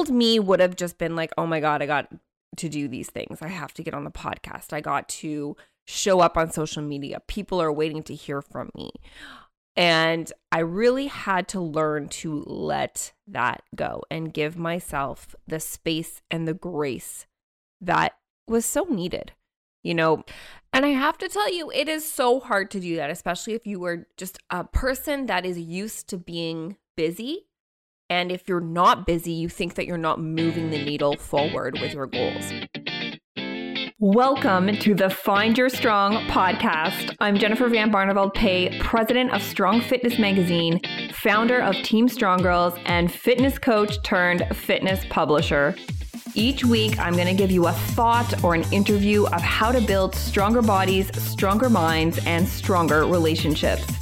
old me would have just been like, oh my God, I got to do these things. I have to get on the podcast. I got to show up on social media. People are waiting to hear from me. And I really had to learn to let that go and give myself the space and the grace that was so needed, you know. And I have to tell you, it is so hard to do that, especially if you were just a person that is used to being busy. And if you're not busy, you think that you're not moving the needle forward with your goals. Welcome to the Find Your Strong podcast. I'm Jennifer Van Barneveld Pay, president of Strong Fitness Magazine, founder of Team Strong Girls, and fitness coach turned fitness publisher. Each week, I'm going to give you a thought or an interview of how to build stronger bodies, stronger minds, and stronger relationships.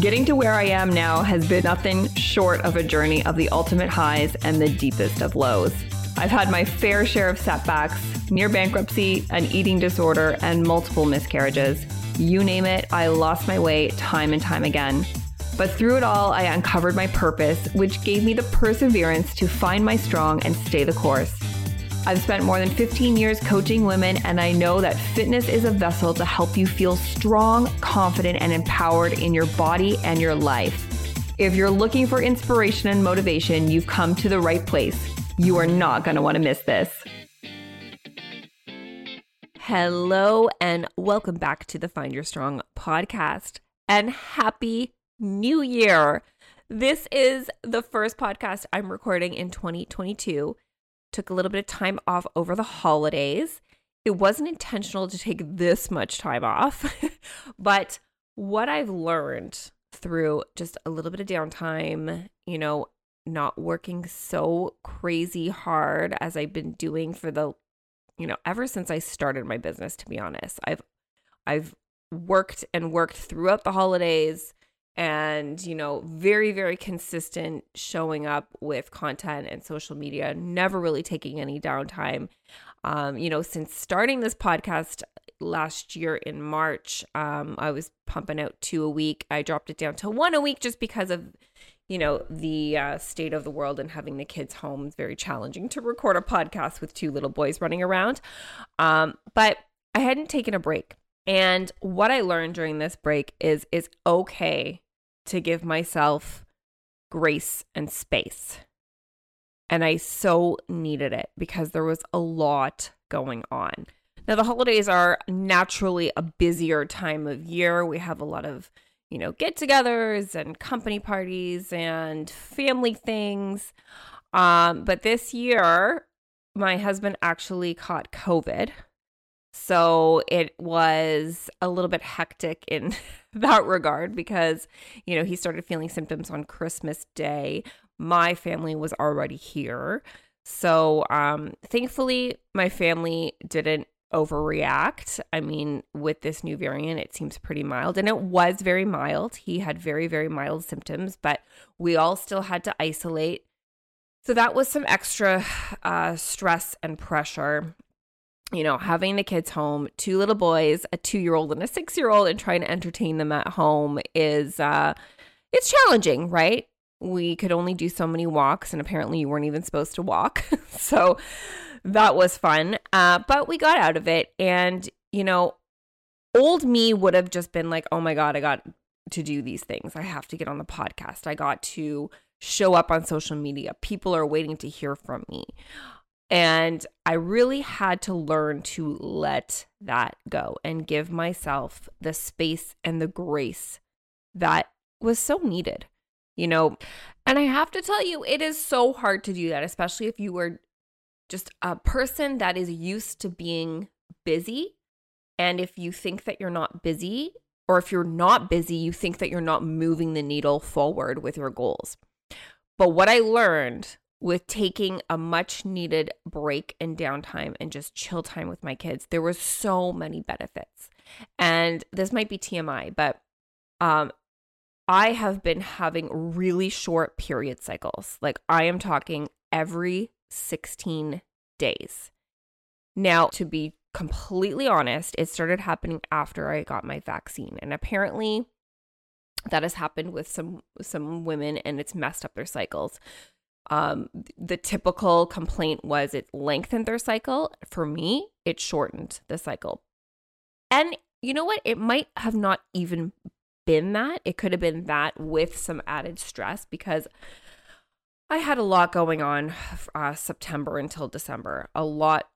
Getting to where I am now has been nothing short of a journey of the ultimate highs and the deepest of lows. I've had my fair share of setbacks, near bankruptcy, an eating disorder, and multiple miscarriages. You name it, I lost my way time and time again. But through it all, I uncovered my purpose, which gave me the perseverance to find my strong and stay the course. I've spent more than 15 years coaching women, and I know that fitness is a vessel to help you feel strong, confident, and empowered in your body and your life. If you're looking for inspiration and motivation, you've come to the right place. You are not going to want to miss this. Hello, and welcome back to the Find Your Strong podcast. And happy new year. This is the first podcast I'm recording in 2022. Took a little bit of time off over the holidays. It wasn't intentional to take this much time off, but what I've learned through just a little bit of downtime, you know, not working so crazy hard as I've been doing for the you know ever since I started my business to be honest. I've I've worked and worked throughout the holidays and you know very very consistent showing up with content and social media never really taking any downtime um you know since starting this podcast last year in march um i was pumping out two a week i dropped it down to one a week just because of you know, the uh, state of the world and having the kids home is very challenging to record a podcast with two little boys running around. Um, but I hadn't taken a break. And what I learned during this break is it's okay to give myself grace and space. And I so needed it because there was a lot going on. Now, the holidays are naturally a busier time of year. We have a lot of you know, get togethers and company parties and family things. Um, but this year, my husband actually caught COVID. So it was a little bit hectic in that regard because, you know, he started feeling symptoms on Christmas Day. My family was already here. So um, thankfully, my family didn't overreact. I mean, with this new variant, it seems pretty mild, and it was very mild. He had very, very mild symptoms, but we all still had to isolate. So that was some extra uh, stress and pressure. You know, having the kids home, two little boys, a two year old and a six year old, and trying to entertain them at home is, uh, it's challenging, right? We could only do so many walks, and apparently you weren't even supposed to walk. so, that was fun. Uh, but we got out of it. And, you know, old me would have just been like, oh my God, I got to do these things. I have to get on the podcast. I got to show up on social media. People are waiting to hear from me. And I really had to learn to let that go and give myself the space and the grace that was so needed, you know. And I have to tell you, it is so hard to do that, especially if you were just a person that is used to being busy. And if you think that you're not busy, or if you're not busy, you think that you're not moving the needle forward with your goals. But what I learned with taking a much needed break and downtime and just chill time with my kids, there were so many benefits. And this might be TMI, but um, I have been having really short period cycles. Like I am talking every 16 days. Now, to be completely honest, it started happening after I got my vaccine. And apparently that has happened with some some women and it's messed up their cycles. Um, the typical complaint was it lengthened their cycle. For me, it shortened the cycle. And you know what? It might have not even been that. It could have been that with some added stress because I had a lot going on uh, September until December. A lot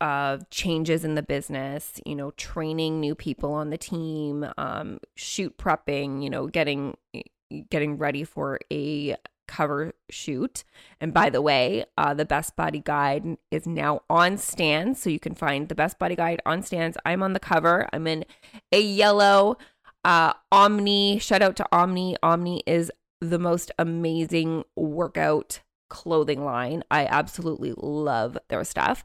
of changes in the business, you know, training new people on the team, um, shoot prepping, you know, getting getting ready for a cover shoot. And by the way, uh, the Best Body Guide is now on stands. So you can find the Best Body Guide on stands. I'm on the cover. I'm in a yellow uh, Omni. Shout out to Omni. Omni is the most amazing workout clothing line. I absolutely love their stuff.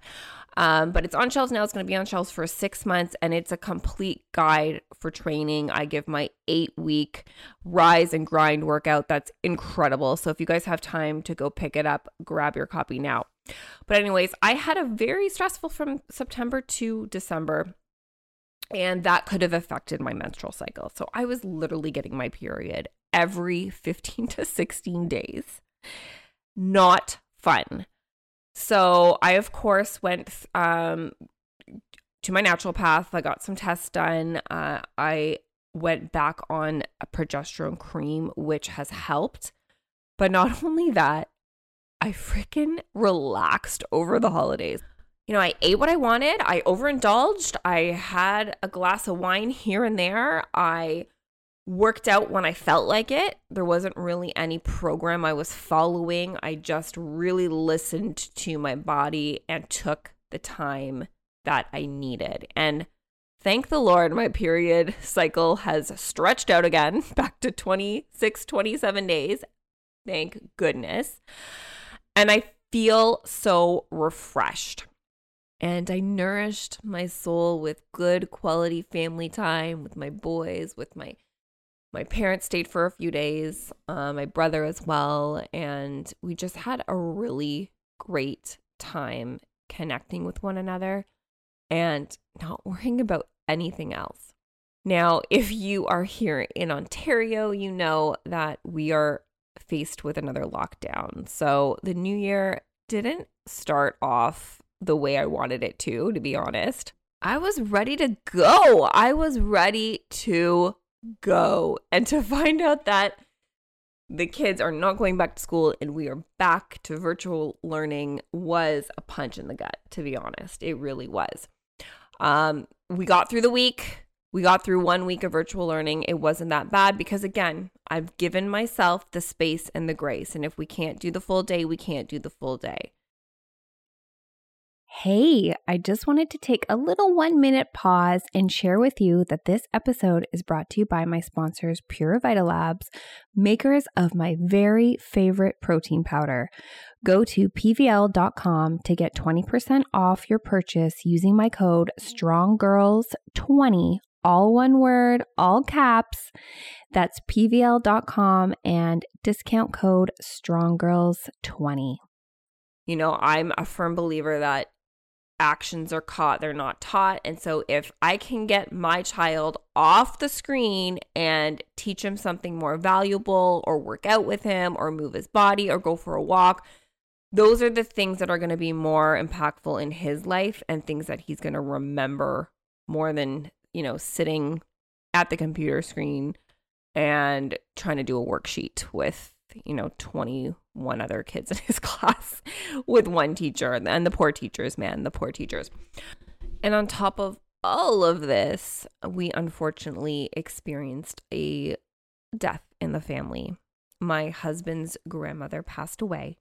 Um, but it's on shelves now. It's going to be on shelves for six months, and it's a complete guide for training. I give my eight week rise and grind workout. That's incredible. So if you guys have time to go pick it up, grab your copy now. But, anyways, I had a very stressful from September to December. And that could have affected my menstrual cycle. So I was literally getting my period every 15 to 16 days. Not fun. So I, of course, went um, to my naturopath. I got some tests done. Uh, I went back on a progesterone cream, which has helped. But not only that, I freaking relaxed over the holidays. You know, I ate what I wanted. I overindulged. I had a glass of wine here and there. I worked out when I felt like it. There wasn't really any program I was following. I just really listened to my body and took the time that I needed. And thank the Lord, my period cycle has stretched out again back to 26, 27 days. Thank goodness. And I feel so refreshed. And I nourished my soul with good quality family time with my boys, with my my parents stayed for a few days, uh, my brother as well. And we just had a really great time connecting with one another and not worrying about anything else. Now, if you are here in Ontario, you know that we are faced with another lockdown. So the new year didn't start off the way I wanted it to, to be honest. I was ready to go. I was ready to go. And to find out that the kids are not going back to school and we are back to virtual learning was a punch in the gut to be honest. It really was. Um, we got through the week. We got through one week of virtual learning. It wasn't that bad because again i've given myself the space and the grace. And if we can't do the full day we can't do the full day Hey, I just wanted to take a little one minute pause and share with you that this episode is brought to you by my sponsors, Pure Vita Labs, makers of my very favorite protein powder. Go to pvl.com to get 20% off your purchase using my code STRONGGIRLS20, all one word, all caps. That's pvl.com and discount code STRONGGIRLS20. You know, I'm a firm believer that actions are caught, they're not taught. And so, if I can get my child off the screen and teach him something more valuable, or work out with him, or move his body, or go for a walk, those are the things that are going to be more impactful in his life and things that he's going to remember more than, you know, sitting at the computer screen and trying to do a worksheet with you know 21 other kids in his class with one teacher and the poor teachers man the poor teachers. And on top of all of this we unfortunately experienced a death in the family. My husband's grandmother passed away.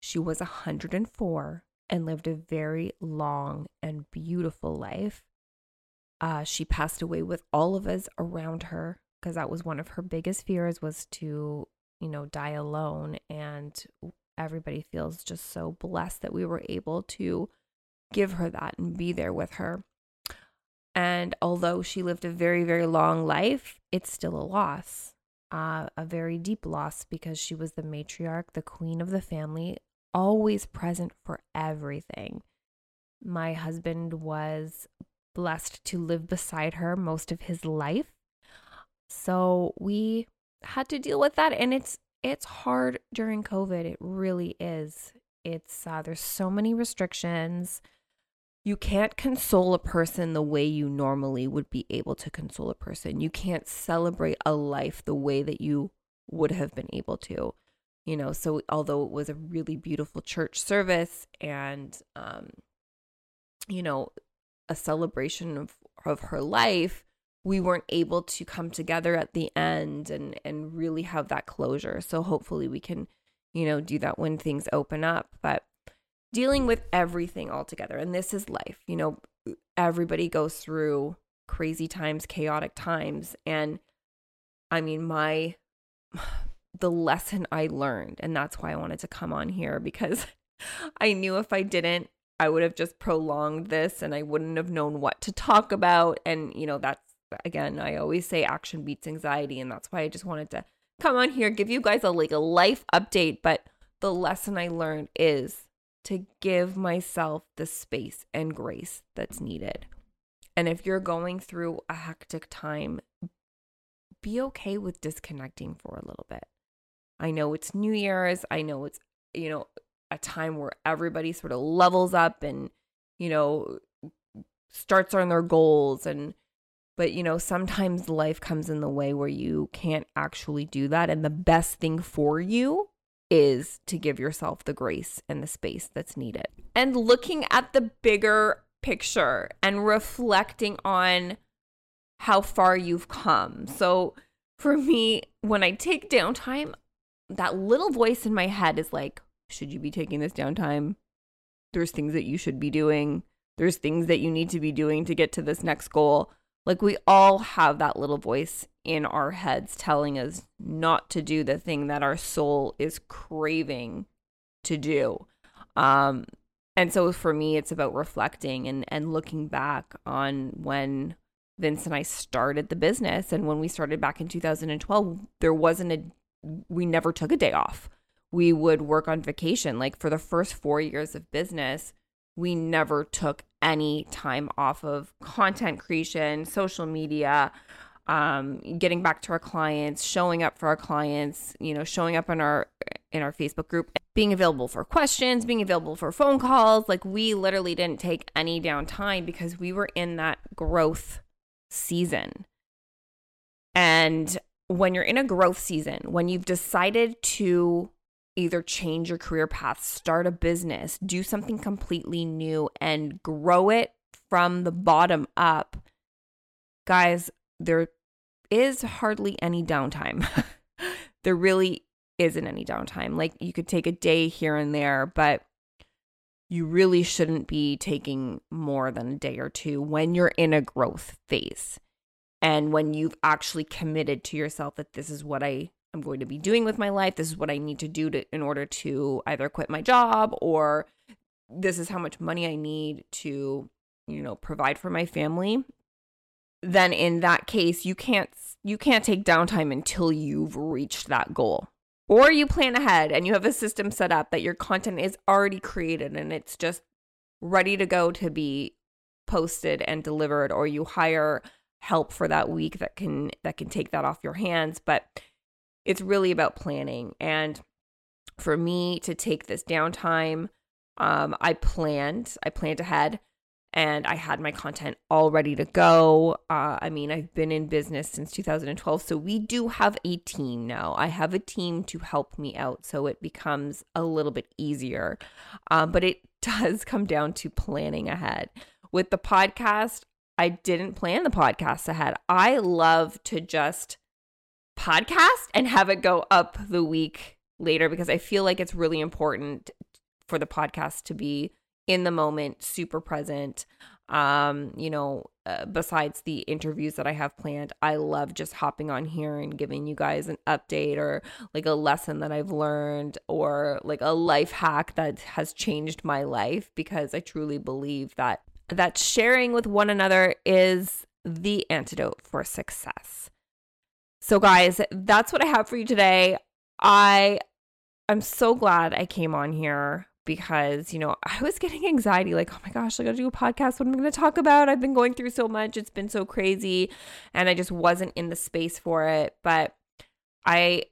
She was 104 and lived a very long and beautiful life. Uh, she passed away with all of us around her because that was one of her biggest fears was to you know, die alone. And everybody feels just so blessed that we were able to give her that and be there with her. And although she lived a very, very long life, it's still a loss, uh, a very deep loss because she was the matriarch, the queen of the family, always present for everything. My husband was blessed to live beside her most of his life. So we had to deal with that and it's it's hard during COVID. It really is. It's uh, there's so many restrictions. You can't console a person the way you normally would be able to console a person. You can't celebrate a life the way that you would have been able to. You know, so although it was a really beautiful church service and um you know, a celebration of of her life, we weren't able to come together at the end and and really have that closure. So hopefully we can, you know, do that when things open up. But dealing with everything all together, and this is life. You know, everybody goes through crazy times, chaotic times, and I mean, my the lesson I learned, and that's why I wanted to come on here because I knew if I didn't, I would have just prolonged this and I wouldn't have known what to talk about. And, you know, that's again, I always say action beats anxiety, and that's why I just wanted to come on here, give you guys a like a life update. But the lesson I learned is to give myself the space and grace that's needed. And if you're going through a hectic time, be okay with disconnecting for a little bit. I know it's New Year's. I know it's, you know, a time where everybody sort of levels up and, you know, starts on their goals and but, you know, sometimes life comes in the way where you can't actually do that. And the best thing for you is to give yourself the grace and the space that's needed. And looking at the bigger picture and reflecting on how far you've come. So, for me, when I take downtime, that little voice in my head is like, should you be taking this downtime? There's things that you should be doing. There's things that you need to be doing to get to this next goal. Like we all have that little voice in our heads telling us not to do the thing that our soul is craving to do. Um and so for me it's about reflecting and and looking back on when Vince and I started the business and when we started back in 2012 there wasn't a we never took a day off. We would work on vacation like for the first 4 years of business we never took any time off of content creation, social media, um, getting back to our clients, showing up for our clients, you know, showing up in our in our Facebook group, being available for questions, being available for phone calls. Like we literally didn't take any downtime because we were in that growth season. And when you're in a growth season, when you've decided to either change your career path, start a business, do something completely new, and grow it from the bottom up, guys, there is hardly any downtime. there really isn't any downtime. Like you could take a day here and there, but you really shouldn't be taking more than a day or two when you're in a growth phase and when you've actually committed to yourself that this is what I I'm going to be doing with my life. This is what I need to do to, in order to either quit my job or this is how much money I need to, you know, provide for my family. Then in that case, you can't you can't take downtime until you've reached that goal. Or you plan ahead and you have a system set up that your content is already created and it's just ready to go to be posted and delivered or you hire help for that week that can that can take that off your hands, but it's really about planning. And for me to take this downtime, um, I planned, I planned ahead and I had my content all ready to go. Uh, I mean, I've been in business since 2012, so we do have a team now. I have a team to help me out, so it becomes a little bit easier. Um, but it does come down to planning ahead. With the podcast, I didn't plan the podcast ahead. I love to just podcast and have it go up the week later because I feel like it's really important for the podcast to be in the moment, super present. Um, you know, uh, besides the interviews that I have planned, I love just hopping on here and giving you guys an update or like a lesson that I've learned or like a life hack that has changed my life because I truly believe that that sharing with one another is the antidote for success. So guys, that's what I have for you today. I I'm so glad I came on here because, you know, I was getting anxiety like, oh my gosh, I got to do a podcast. What am I going to talk about? I've been going through so much. It's been so crazy and I just wasn't in the space for it, but I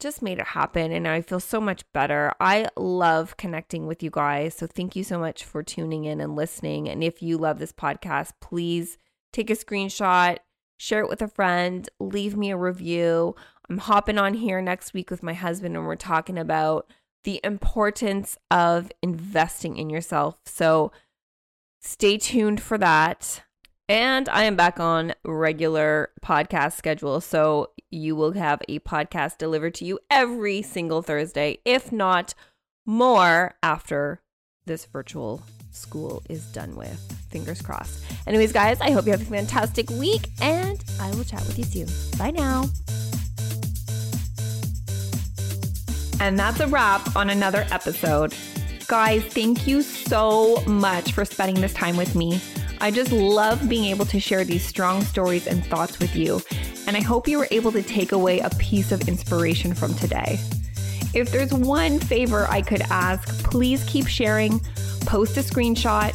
just made it happen and I feel so much better. I love connecting with you guys. So thank you so much for tuning in and listening. And if you love this podcast, please take a screenshot, share it with a friend, leave me a review. I'm hopping on here next week with my husband and we're talking about the importance of investing in yourself. So stay tuned for that. And I am back on regular podcast schedule. So you will have a podcast delivered to you every single Thursday, if not more, after this virtual school is done with. Fingers crossed. Anyways, guys, I hope you have a fantastic week and I will chat with you soon. Bye now. And that's a wrap on another episode. Guys, thank you so much for spending this time with me. I just love being able to share these strong stories and thoughts with you, and I hope you were able to take away a piece of inspiration from today. If there's one favor I could ask, please keep sharing, post a screenshot,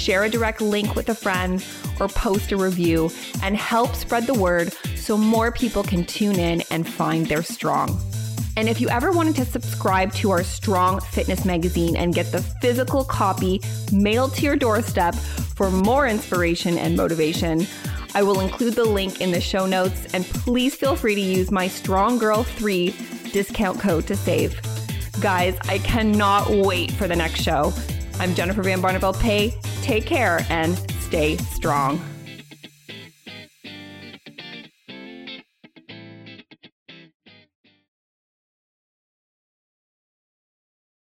share a direct link with a friend, or post a review and help spread the word so more people can tune in and find their strong. And if you ever wanted to subscribe to our Strong Fitness magazine and get the physical copy mailed to your doorstep for more inspiration and motivation, I will include the link in the show notes. And please feel free to use my Strong Girl 3 discount code to save. Guys, I cannot wait for the next show. I'm Jennifer Van Barneveld Pay. Take care and stay strong.